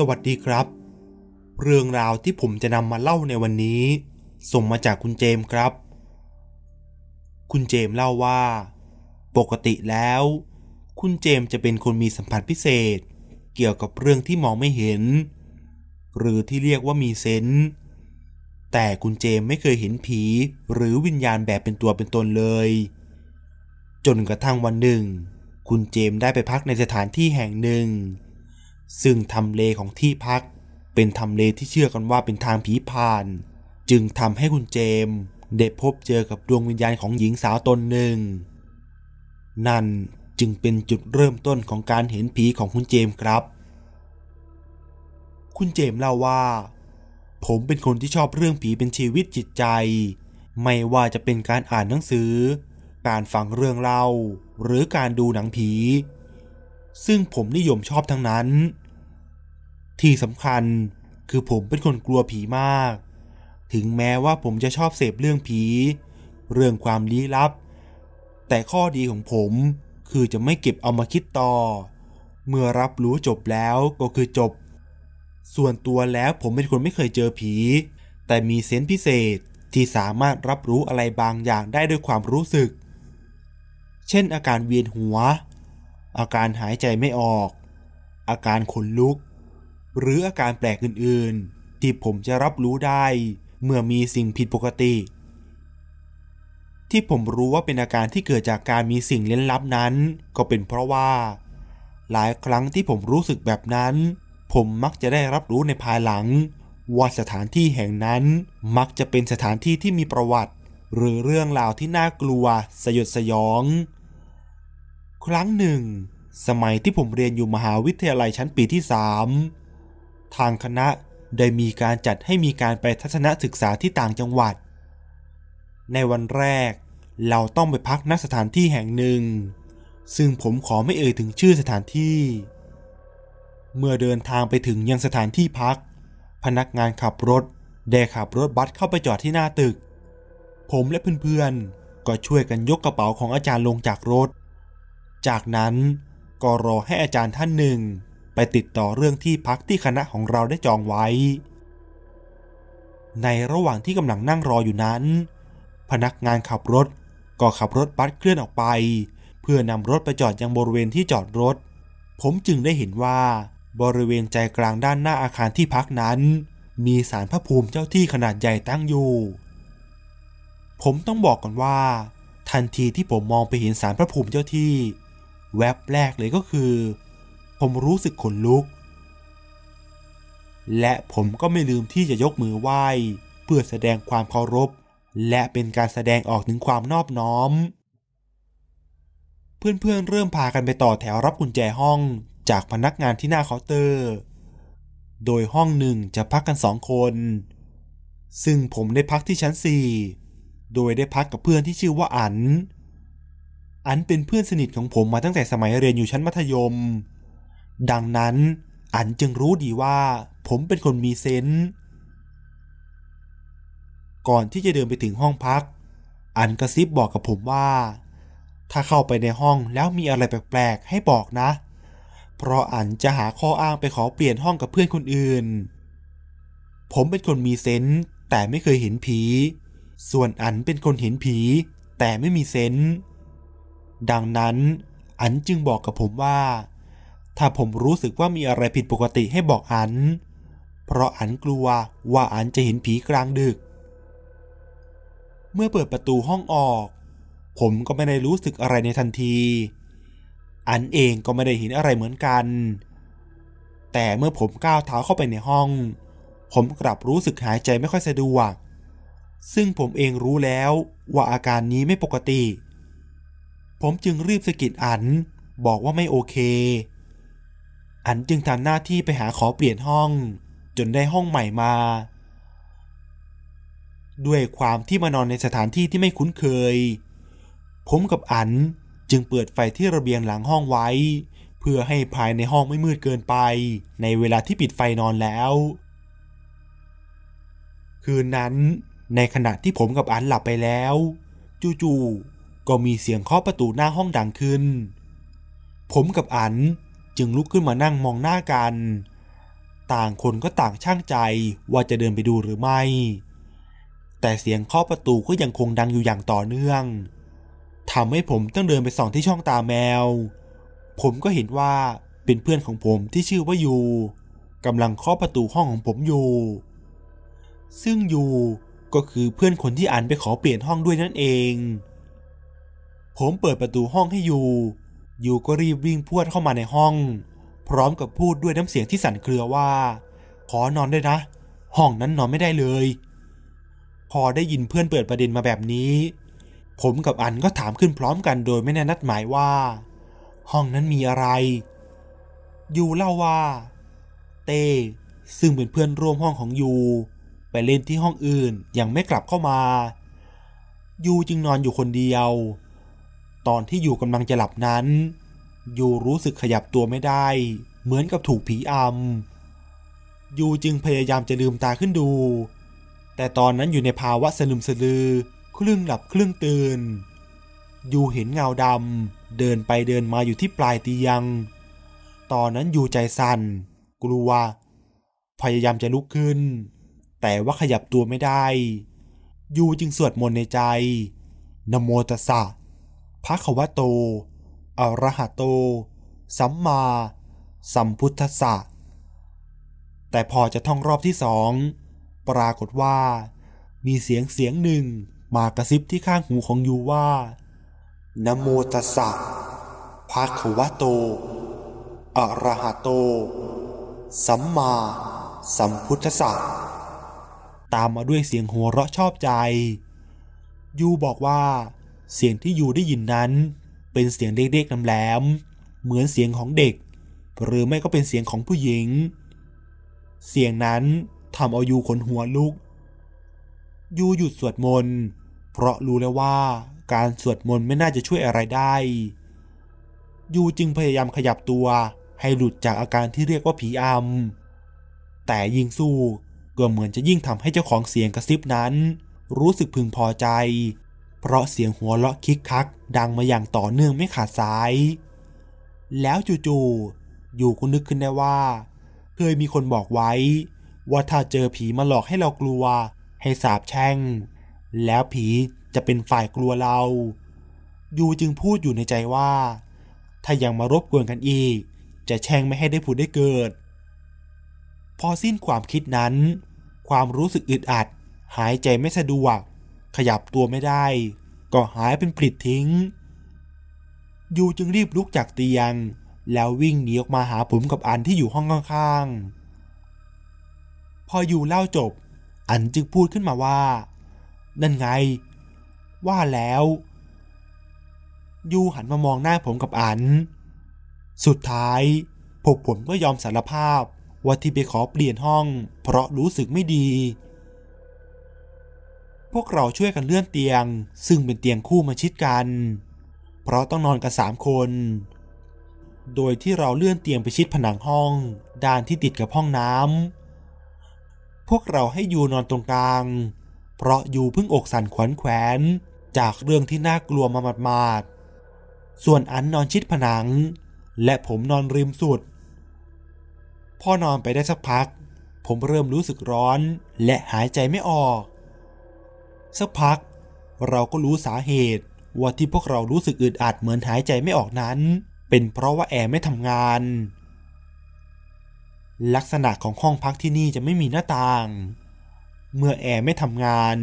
สวัสดีครับ เรื่องราวที่ผมจะนำมาเล่าในวันนี้ ส่งมาจากคุณเจมส์ครับ คุณเจมส์เล่าว่า ปกติแล้ว คุณเจมส์จะเป็นคนมีสัมผัสพิเศษ เกี่ยวกับเรื่องที่มองไม่เห็น หรือที่เรียกว่ามีเซนส์แต่คุณเจมส์ไม่เคยเห็นผีหรือวิญญาณแบบเป็นตัวเป็นตนเลย จนกระทั่งวันหนึ่ง คุณเจมส์ได้ไปพักในสถานที่แห่งหนึ่ง ซึ่งทำเลของที่พัก เป็นทำเลที่เชื่อกันว่าเป็นทางผีผ่าน จึงทำให้คุณเจมส์ได้พบเจอกับดวงวิญญาณของหญิงสาวตนหนึ่ง นั่นจึงเป็นจุดเริ่มต้นของการเห็นผีของคุณเจมส์ครับ คุณเจมส์เล่าว่า ผมเป็นคนที่ชอบเรื่องผีเป็นชีวิตจิตใจ ไม่ว่าจะเป็นการอ่านหนังสือ การฟังเรื่องเล่า หรือการดูหนังผี ซึ่งผมนิยมชอบทั้งนั้น ที่สำคัญคือผมเป็นคนกลัวผีมาก ถึงแม้ว่าผมจะชอบเสพเรื่องผี เรื่องความลี้ลับ แต่ข้อดีของผมคือจะไม่เก็บเอามาคิดต่อ เมื่อรับรู้จบแล้วก็คือจบ ส่วนตัวแล้วผมเป็นคนไม่เคยเจอผี แต่มีเซนส์พิเศษที่สามารถรับรู้อะไรบางอย่างได้ด้วยความรู้สึก เช่นอาการเวียนหัว อาการหายใจไม่ออก อาการขนลุก หรืออาการแปลกอื่นๆ ที่ผมจะรับรู้ได้ เมื่อมีสิ่งผิดปกติ ที่ผมรู้ว่าเป็นอาการที่เกิดจากการมีสิ่งเล้นลับนั้น ก็เป็นเพราะว่า หลายครั้งที่ผมรู้สึกแบบนั้น ผมมักจะได้รับรู้ในภายหลัง ว่าสถานที่แห่งนั้นมักจะเป็นสถานที่ที่มีประวัติ หรือเรื่องราวที่น่ากลัว สยดสยอง ครั้งหนึ่งสมัยที่ผมเรียนอยู่มหาวิทยาลัยชั้นปีที่สาม ทางคณะได้มีการจัดให้มีการไปทัศนศึกษาที่ต่างจังหวัด ในวันแรกเราต้องไปพักณสถานที่แห่งหนึ่ง ซึ่งผมขอไม่เอ่ยถึงชื่อสถานที่ เมื่อเดินทางไปถึงยังสถานที่พัก พนักงานขับรถได้ขับรถบัสเข้าไปจอดที่หน้าตึก ผมและเพื่อนๆ ก็ช่วยกันยกกระเป๋าของอาจารย์ลงจากรถ จากนั้นก็รอให้อาจารย์ท่านหนึ่ง ไปติดต่อเรื่องที่พักที่คณะของเราได้จองไว้ ในระหว่างที่กำลังนั่งรออยู่นั้น พนักงานขับรถก็ขับรถบัสเคลื่อนออกไป เพื่อนำรถไปจอดยังบริเวณที่จอดรถ ผมจึงได้เห็นว่าบริเวณใจกลางด้านหน้าอาคารที่พักนั้น มีสารพระภูมิเจ้าที่ขนาดใหญ่ตั้งอยู่ ผมต้องบอกก่อนว่า ทันทีที่ผมมองไปเห็นสารพระภูมิเจ้าที่ แวบแรกเลยก็คือ ผมรู้สึกขนลุก และผมก็ไม่ลืมที่จะยกมือไหว้ เพื่อแสดงความเคารพ และเป็นการแสดงออกถึงความนอบน้อม เพื่อนๆเริ่มพากันไปต่อแถวรับกุญแจห้องจากพนักงานที่หน้าเคาน์เตอร์ โดยห้องหนึ่งจะพักกันสองคน ซึ่งผมได้พักที่ชั้นสี่โดยได้พักกับเพื่อนที่ชื่อว่าอัน อันเป็นเพื่อนสนิทของผมมาตั้งแต่สมัยเรียนอยู่ชั้นมัธยม ดังนั้นอันจึงรู้ดีว่า ผมเป็นคนมีเซนส์ก่อนที่จะเดินไปถึงห้องพัก อันกระซิบบอกกับผมว่า ถ้าเข้าไปในห้องแล้วมีอะไรแปลกๆ ให้บอกนะ เพราะอันจะหาข้ออ้างไปขอเปลี่ยนห้องกับเพื่อนคนอื่น ผมเป็นคนมีเซนส์แต่ไม่เคยเห็นผี ส่วนอันเป็นคนเห็นผี แต่ไม่มีเซนส์ดังนั้นอันจึงบอกกับผมว่า ถ้าผมรู้สึกว่ามีอะไรผิดปกติให้บอกอัน เพราะอันกลัวว่าอันจะเห็นผีกลางดึก เมื่อเปิดประตูห้องออก ผมก็ไม่ได้รู้สึกอะไรในทันที อันเองก็ไม่ได้เห็นอะไรเหมือนกัน แต่เมื่อผมก้าวเท้าเข้าไปในห้อง ผมกลับรู้สึกหายใจไม่ค่อยสะดวก ซึ่งผมเองรู้แล้วว่าอาการนี้ไม่ปกติ ผมจึงรีบสะกิดอันบอกว่าไม่โอเค อันจึงทำหน้าที่ไปหาขอเปลี่ยนห้อง จนได้ห้องใหม่มา ด้วยความที่มานอนในสถานที่ที่ไม่คุ้นเคย ผมกับอันจึงเปิดไฟที่ระเบียงหลังห้องไว้ เพื่อให้ภายในห้องไม่มืดเกินไป ในเวลาที่ปิดไฟนอนแล้ว คืนนั้น ในขณะที่ผมกับอันหลับไปแล้ว จู่ๆก็มีเสียงเคาะประตูหน้าห้องดังขึ้น ผมกับอัน จึงลุกขึ้นมานั่งมองหน้ากัน ต่างคนก็ต่างช่างใจว่าจะเดินไปดูหรือไม่ แต่เสียงเคาะประตูก็ยังคงดังอยู่อย่างต่อเนื่องทำให้ผมต้องเดินไปส่องที่ช่องตาแมว ผมก็เห็นว่าเป็นเพื่อนของผมที่ชื่อว่ายูกำลังเคาะประตูห้องของผมอยู่ ซึ่งยูก็คือเพื่อนคนที่อันไปขอเปลี่ยนห้องด้วยนั่นเอง ผมเปิดประตูห้องให้ยู ยูก็รีบวิ่งพวดเข้ามาในห้อง พร้อมกับพูดด้วยน้ำเสียงที่สั่นเครือว่า ขอนอนด้วยนะ ห้องนั้นนอนไม่ได้เลย พอได้ยินเพื่อนเปิดประเด็นมาแบบนี้ ผมกับอันก็ถามขึ้นพร้อมกันโดยไม่แน่นัดหมายว่า ห้องนั้นมีอะไร ยูเล่าว่า เต้ซึ่งเป็นเพื่อนร่วมห้องของยูไปเล่นที่ห้องอื่นยังไม่กลับเข้ามายูจึงนอนอยู่คนเดียว ตอนที่อยู่กำลังจะหลับนั้น ยูรู้สึกขยับตัวไม่ได้ เหมือนกับถูกผีอำยูจึงพยายามจะลืมตาขึ้นดู แต่ตอนนั้นอยู่ในภาวะสลึมสลือ ครึ่งหลับครึ่งตื่น ยูเห็นเงาดำเดินไปเดินมาอยู่ที่ปลายเตียง ตอนนั้นยูใจสั่น กลัว พยายามจะลุกขึ้น แต่ว่าขยับตัวไม่ได้ ยูจึงสวดมนต์ในใจนโมตัสสะ ภะควะโต อระหะโต สัมมา สัมพุทธสะแต่พอจะท่องรอบที่สอง ปรากฏว่า มีเสียงเสียงหนึ่งมากระซิบที่ข้างหูของยูว่านโมตัสสะภะควะโต อระหะโต สัมมา สัมพุทธสสะตามมาด้วยเสียงหัวเราะชอบใจ ยูบอกว่า เสียงที่ยูได้ยินนั้น เป็นเสียงเด็กๆนำแหลมเหมือนเสียงของเด็ก หรือไม่ก็เป็นเสียงของผู้หญิง เสียงนั้นทำเอายูขนหัวลุก ยูหยุดสวดมนต์เพราะรู้แล้วว่าการสวดมนต์ไม่น่าจะช่วยอะไรได้ ยูจึงพยายามขยับตัวให้หลุดจากอาการที่เรียกว่าผีอำแต่ยิ่งสู้ก็เหมือนจะยิ่งทำให้เจ้าของเสียงกระซิบนั้น รู้สึกพึงพอใจ เพราะเสียงหัวเราะคิกคัก ดังมาอย่างต่อเนื่องไม่ขาดสาย แล้วจู่ๆ อยู่ก็นึกขึ้นได้ว่า เคยมีคนบอกไว้ ว่าถ้าเจอผีมาหลอกให้เรากลัว ให้สาบแช่ง แล้วผีจะเป็นฝ่ายกลัวเรา ยูจึงพูดอยู่ในใจว่า ถ้ายังมารบกวนกันอีก จะแช่งไม่ให้ได้ผุดได้เกิด พอสิ้นความคิดนั้น ความรู้สึกอึดอัด หายใจไม่สะดวก ขยับตัวไม่ได้ ก็หายเป็นปลิดทิ้ง ยูจึงรีบลุกจากเตียง แล้ววิ่งหนีออกมาหาผมกับอันที่อยู่ห้องข้างๆ พอยูเล่าจบ อันจึงพูดขึ้นมาว่า นั่นไง ว่าแล้ว ยูหันมามองหน้าผมกับอัน สุดท้ายพวกผมก็ยอมสารภาพว่าที่ไปขอเปลี่ยนห้อง เพราะรู้สึกไม่ดี พวกเราช่วยกันเลื่อนเตียง ซึ่งเป็นเตียงคู่มาชิดกัน เพราะต้องนอนกันสามคน โดยที่เราเลื่อนเตียงไปชิดผนังห้อง ด้านที่ติดกับห้องน้ำพวกเราให้ยูนอนตรงกลาง เพราะยูเพิ่งอกสั่นขวัญแขวนจากเรื่องที่น่ากลัวมาหมาดๆส่วนอันนอนชิดผนัง และผมนอนริมสุด พอนอนไปได้สักพัก ผมเริ่มรู้สึกร้อนและหายใจไม่ออก สักพัก เราก็รู้สาเหตุว่าที่พวกเรารู้สึกอึดอัดเหมือนหายใจไม่ออกนั้น เป็นเพราะว่าแอร์ไม่ทำงาน ลักษณะของห้องพักที่นี่จะไม่มีหน้าต่าง เมื่อแอร์ไม่ทำงาน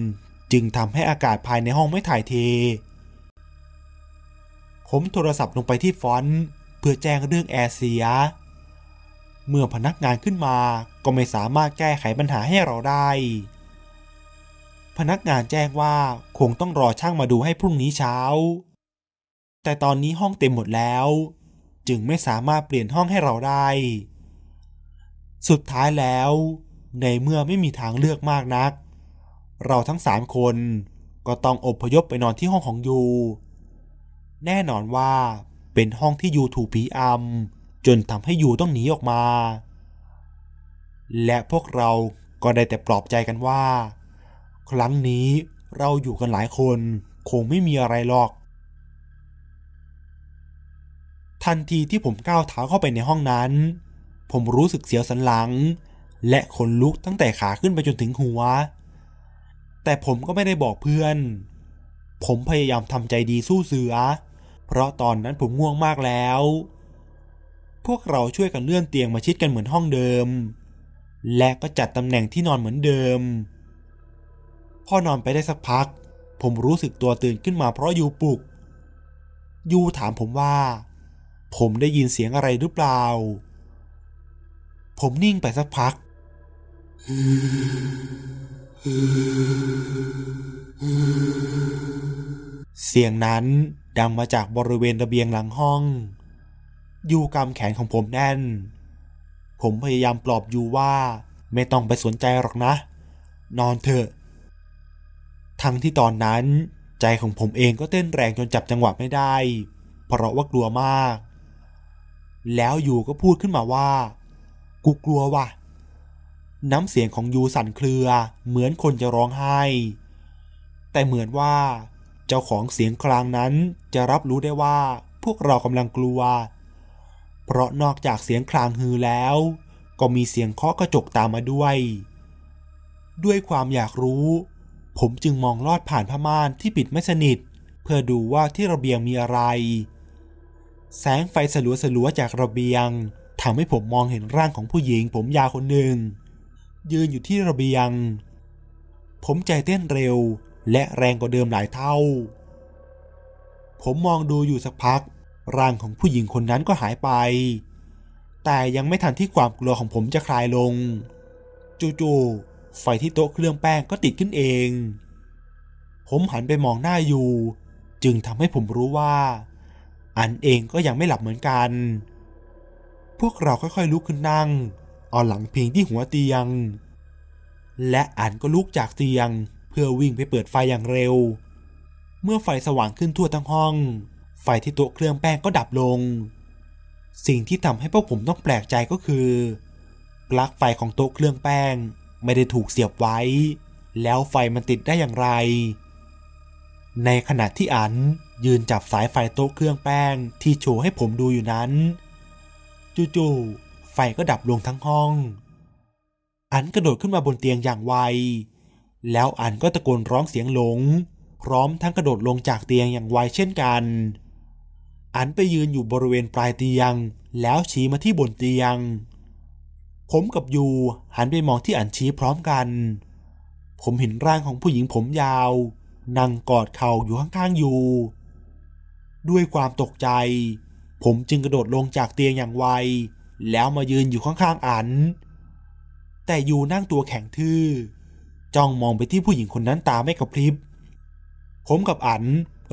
จึงทำให้อากาศภายในห้องไม่ถ่ายเท ผมโทรศัพท์ลงไปที่ฟอนต์เพื่อแจ้งเรื่องแอร์เสีย เมื่อพนักงานขึ้นมาก็ไม่สามารถแก้ไขปัญหาให้เราได้ พนักงานแจ้งว่าคงต้องรอช่างมาดูให้พรุ่งนี้เช้า แต่ตอนนี้ห้องเต็มหมดแล้ว จึงไม่สามารถเปลี่ยนห้องให้เราได้ สุดท้ายแล้ว ในเมื่อไม่มีทางเลือกมากนัก เราทั้งสามคนก็ต้องอบพยพไปนอนที่ห้องของยู แน่นอนว่าเป็นห้องที่ยูถูกผีอำจนทำให้ยูต้องหนีออกมา และพวกเราก็ได้แต่ปลอบใจกันว่า ครั้งนี้เราอยู่กันหลายคนคงไม่มีอะไรหรอก ทันทีที่ผมก้าวเท้าเข้าไปในห้องนั้น ผมรู้สึกเสียวสันหลัง และขนลุกตั้งแต่ขาขึ้นไปจนถึงหัว แต่ผมก็ไม่ได้บอกเพื่อน ผมพยายามทำใจดีสู้เสือ เพราะตอนนั้นผมง่วงมากแล้ว พวกเราช่วยกันเลื่อนเตียงมาชิดกันเหมือนห้องเดิม และก็จัดตำแหน่งที่นอนเหมือนเดิม พอนอนไปได้สักพัก ผมรู้สึกตัวตื่นขึ้นมาเพราะยูปลุก ยูถามผมว่า ผมได้ยินเสียงอะไรหรือเปล่า ผมนิ่งไปสักพัก เสียงนั้นดังมาจากบริเวณระเบียงหลังห้อง ยูกำแขนของผมแน่น ผมพยายามปลอบยูว่า ไม่ต้องไปสนใจหรอกนะ นอนเถอะ ทั้งที่ตอนนั้นใจของผมเองก็เต้นแรงจนจับจังหวะไม่ได้ เพราะว่ากลัวมาก แล้วยูก็พูดขึ้นมาว่า กูกลัวว่ะ น้ำเสียงของยูสั่นเครือเหมือนคนจะร้องไห้ แต่เหมือนว่า เจ้าของเสียงคลางนั้นจะรับรู้ได้ว่าพวกเรากำลังกลัว เพราะนอกจากเสียงคลางฮือแล้ว ก็มีเสียงเคาะกระจกตามมาด้วย ด้วยความอยากรู้ ผมจึงมองลอดผ่านผ้าม่านที่ปิดไม่สนิท เพื่อดูว่าที่ระเบียงมีอะไร แสงไฟสลัวสลัวๆจากระเบียงทำให้ผมมองเห็นร่างของผู้หญิง ผมยาวคนหนึ่ง ยืนอยู่ที่ระเบียง ผมใจเต้นเร็ว และแรงกว่าเดิมหลายเท่า ผมมองดูอยู่สักพัก ร่างของผู้หญิงคนนั้นก็หายไป แต่ยังไม่ทันที่ความกลัวของผมจะคลายลง จู่ๆ ไฟที่โต๊ะเครื่องแป้งก็ติดขึ้นเอง ผมหันไปมองหน้าอยู่ จึงทำให้ผมรู้ว่า อันเองก็ยังไม่หลับเหมือนกัน พวกเราค่อยๆลุกขึ้นนั่ง เอาหลังพิงที่หัวเตียง และอันก็ลุกจากเตียงเพื่อวิ่งไปเปิดไฟอย่างเร็ว เมื่อไฟสว่างขึ้นทั่วทั้งห้อง ไฟที่โต๊ะเครื่องแป้งก็ดับลง สิ่งที่ทำให้พวกผมต้องแปลกใจก็คือ ปลั๊กไฟของโต๊ะเครื่องแป้ง ไม่ได้ถูกเสียบไว้ แล้วไฟมันติดได้อย่างไร ในขณะที่อันยืนจับสายไฟโต๊ะเครื่องแป้งที่โชว์ให้ผมดูอยู่นั้น จู่ๆไฟก็ดับลงทั้งห้อง อันกระโดดขึ้นมาบนเตียงอย่างไว แล้วอันก็ตะโกนร้องเสียงหลง พร้อมทั้งกระโดดลงจากเตียงอย่างไวเช่นกัน อันไปยืนอยู่บริเวณปลายเตียง แล้วชี้มาที่บนเตียง ผมกับยูหันไปมองที่อันชี้พร้อมกัน ผมเห็นร่างของผู้หญิงผมยาว นั่งกอดเข่าอยู่ข้างๆยูด้วยความตกใจ ผมจึงกระโดดลงจากเตียงอย่างไว แล้วมายืนอยู่ข้างๆอัน แต่ยูนั่งตัวแข็งทื่อ จ้องมองไปที่ผู้หญิงคนนั้นตาไม่กระพริบ ผมกับอัน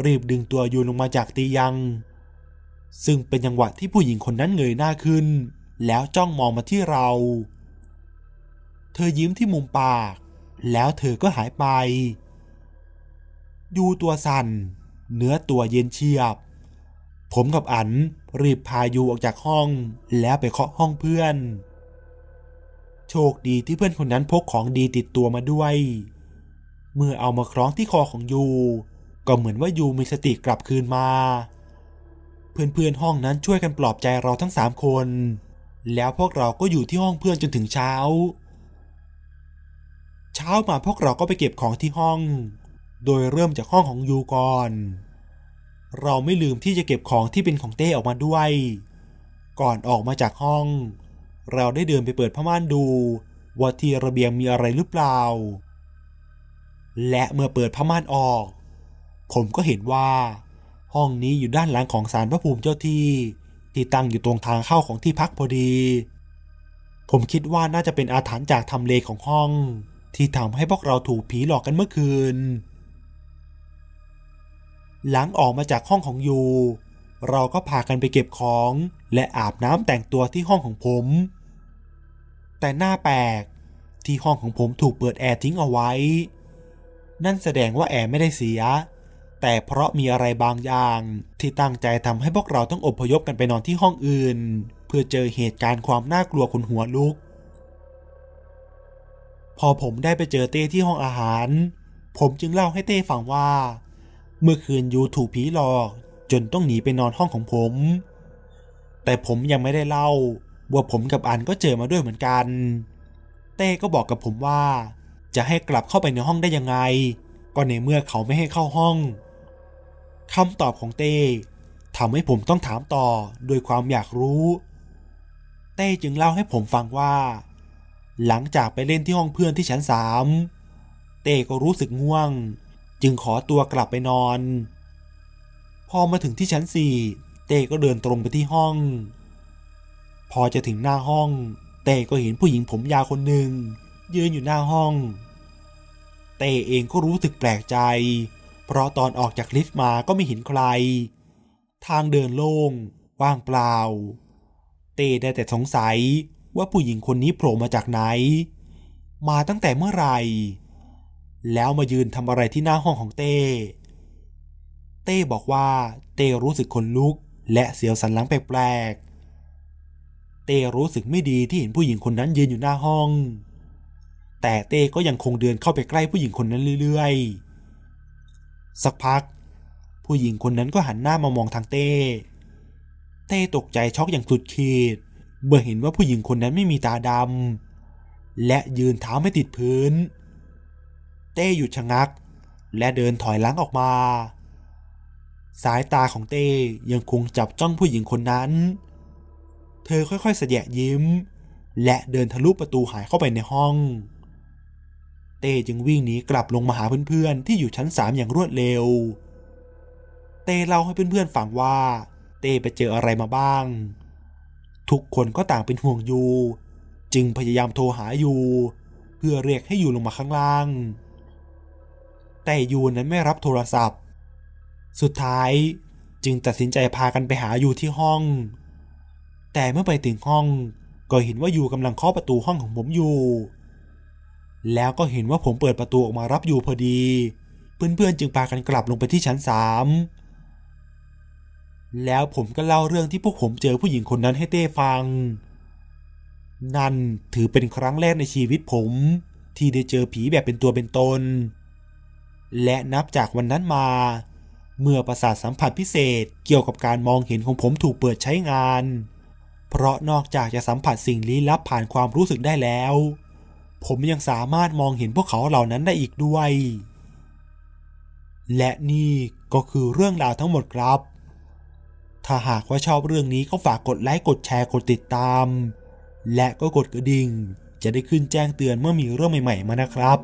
รีบดึงตัวยูลงมาจากเตียง ซึ่งเป็นจังหวะที่ผู้หญิงคนนั้นเงยหน้าขึ้น แล้วจ้องมองมาที่เรา เธอยิ้มที่มุมปาก แล้วเธอก็หายไปยูตัวสั่น เนื้อตัวเย็นเฉียบ ผมกับอันรีบพายูออกจากห้อง แล้วไปเคาะห้องเพื่อน โชคดีที่เพื่อนคนนั้นพกของดีติดตัวมาด้วย เมื่อเอามาคล้องที่คอของยู ก็เหมือนว่ายูมีสติกลับคืนมาเพื่อนๆ ห้องนั้นช่วยกันปลอบใจเราทั้งสามคน แล้วพวกเราก็อยู่ที่ห้องเพื่อนจนถึงเช้า เช้ามาพวกเราก็ไปเก็บของที่ห้อง โดยเริ่มจากห้องของยูก่อน เราไม่ลืมที่จะเก็บของที่เป็นของเต้ออกมาด้วย ก่อนออกมาจากห้อง เราได้เดินไปเปิดผ้าม่านดู ว่าที่ระเบียงมีอะไรหรือเปล่า และเมื่อเปิดผ้าม่านออก ผมก็เห็นว่า ห้องนี้อยู่ด้านหลังของศาลพระภูมิเจ้าที่ ที่ตั้งอยู่ตรงทางเข้าของที่พักพอดี ผมคิดว่าน่าจะเป็นอาถรรพ์จากทำเลของห้อง ที่ทำให้พวกเราถูกผีหลอกกันเมื่อคืน หลังออกมาจากห้องของยู เราก็พากันไปเก็บของและอาบน้ำแต่งตัวที่ห้องของผม แต่หน้าแปลกที่ห้องของผมถูกเปิดแอร์ทิ้งเอาไว้ นั่นแสดงว่าแอร์ไม่ได้เสีย แต่เพราะมีอะไรบางอย่าง ที่ตั้งใจทำให้พวกเราต้องอพยพกันไปนอนที่ห้องอื่น เพื่อเจอเหตุการณ์ความน่ากลัวขนหัวลุก พอผมได้ไปเจอเต้ที่ห้องอาหาร ผมจึงเล่าให้เต้ฟังว่า เมื่อคืนยูถูกผีหลอก จนต้องหนีไปนอนห้องของผม แต่ผมยังไม่ได้เล่าว่าผมกับอันก็เจอมาด้วยเหมือนกัน เต้ก็บอกกับผมว่า จะให้กลับเข้าไปในห้องได้ยังไง ก็ในเมื่อเขาไม่ให้เข้าห้อง คำตอบของเต้ทำให้ผมต้องถามต่อโดยความอยากรู้ เต้จึงเล่าให้ผมฟังว่า หลังจากไปเล่นที่ห้องเพื่อนที่ชั้นสามเต้ก็รู้สึกง่วง จึงขอตัวกลับไปนอน พอมาถึงที่ชั้นสี่เต้ก็เดินตรงไปที่ห้อง พอจะถึงหน้าห้อง เต้ก็เห็นผู้หญิงผมยาวคนหนึ่งยืนอยู่หน้าห้อง เต้เองก็รู้สึกแปลกใจ เพราะตอนออกจากลิฟต์มาก็ไม่เห็นใคร ทางเดินโล่ง ว่างเปล่า เต้ได้แต่สงสัยว่าผู้หญิงคนนี้โผล่มาจากไหน มาตั้งแต่เมื่อไหร่ แล้วมายืนทำอะไรที่หน้าห้องของเต้ เต้บอกว่าเต้รู้สึกขนลุกและเสียวสันหลังแปลกๆ เต้รู้สึกไม่ดีที่เห็นผู้หญิงคนนั้นยืนอยู่หน้าห้อง แต่เต้ก็ยังคงเดินเข้าไปใกล้ผู้หญิงคนนั้นเรื่อยๆ สักพัก ผู้หญิงคนนั้นก็หันหน้ามามองทางเต้ เต้ตกใจช็อกอย่างสุดขีดเมื่อเห็นว่าผู้หญิงคนนั้นไม่มีตาดำและยืนเท้าไม่ติดพื้น เต้หยุดชะงัก และเดินถอยหลังออกมา สายตาของเต้ยังคงจับจ้องผู้หญิงคนนั้น เธอค่อยๆเสยะยิ้ม และเดินทะลุประตูหายเข้าไปในห้อง เต้จึงวิ่งหนีกลับลงมาหาเพื่อนๆ ที่อยู่ชั้นสามอย่างรวดเร็ว เต้เล่าให้เพื่อนๆฟังว่า เต้ไปเจออะไรมาบ้าง ทุกคนก็ต่างเป็นห่วงยูจึงพยายามโทรหายูเพื่อเรียกให้ยูลงมาข้างล่าง แต่ยูนั้นไม่รับโทรศัพท์ สุดท้ายจึงตัดสินใจพากันไปหายูที่ห้อง แต่เมื่อไปถึงห้องก็เห็นว่ายูกำลังเคาะประตูห้องของผมอยู่ แล้วก็เห็นว่าผมเปิดประตูออกมารับอยู่พอดี เพื่อนๆจึงพากันกลับลงไปที่ชั้นสามแล้วผมก็เล่าเรื่องที่พวกผมเจอผู้หญิงคนนั้นให้เต้ฟัง นั่นถือเป็นครั้งแรกในชีวิตผม ที่ได้เจอผีแบบเป็นตัวเป็นตน และนับจากวันนั้นมา เมื่อประสาทสัมผัสพิเศษเกี่ยวกับการมองเห็นของผมถูกเปิดใช้งาน เพราะนอกจากจะสัมผัสสิ่งลี้ลับผ่านความรู้สึกได้แล้ว ผมยังสามารถมองเห็นพวกเขาเหล่านั้นได้อีกด้วย และนี่ก็คือเรื่องราวทั้งหมดครับ ถ้าหากว่าชอบเรื่องนี้ก็ฝากกดไลค์กดแชร์กดติดตาม และก็กดกระดิ่ง จะได้ขึ้นแจ้งเตือนเมื่อมีเรื่องใหม่ ๆ มานะครับ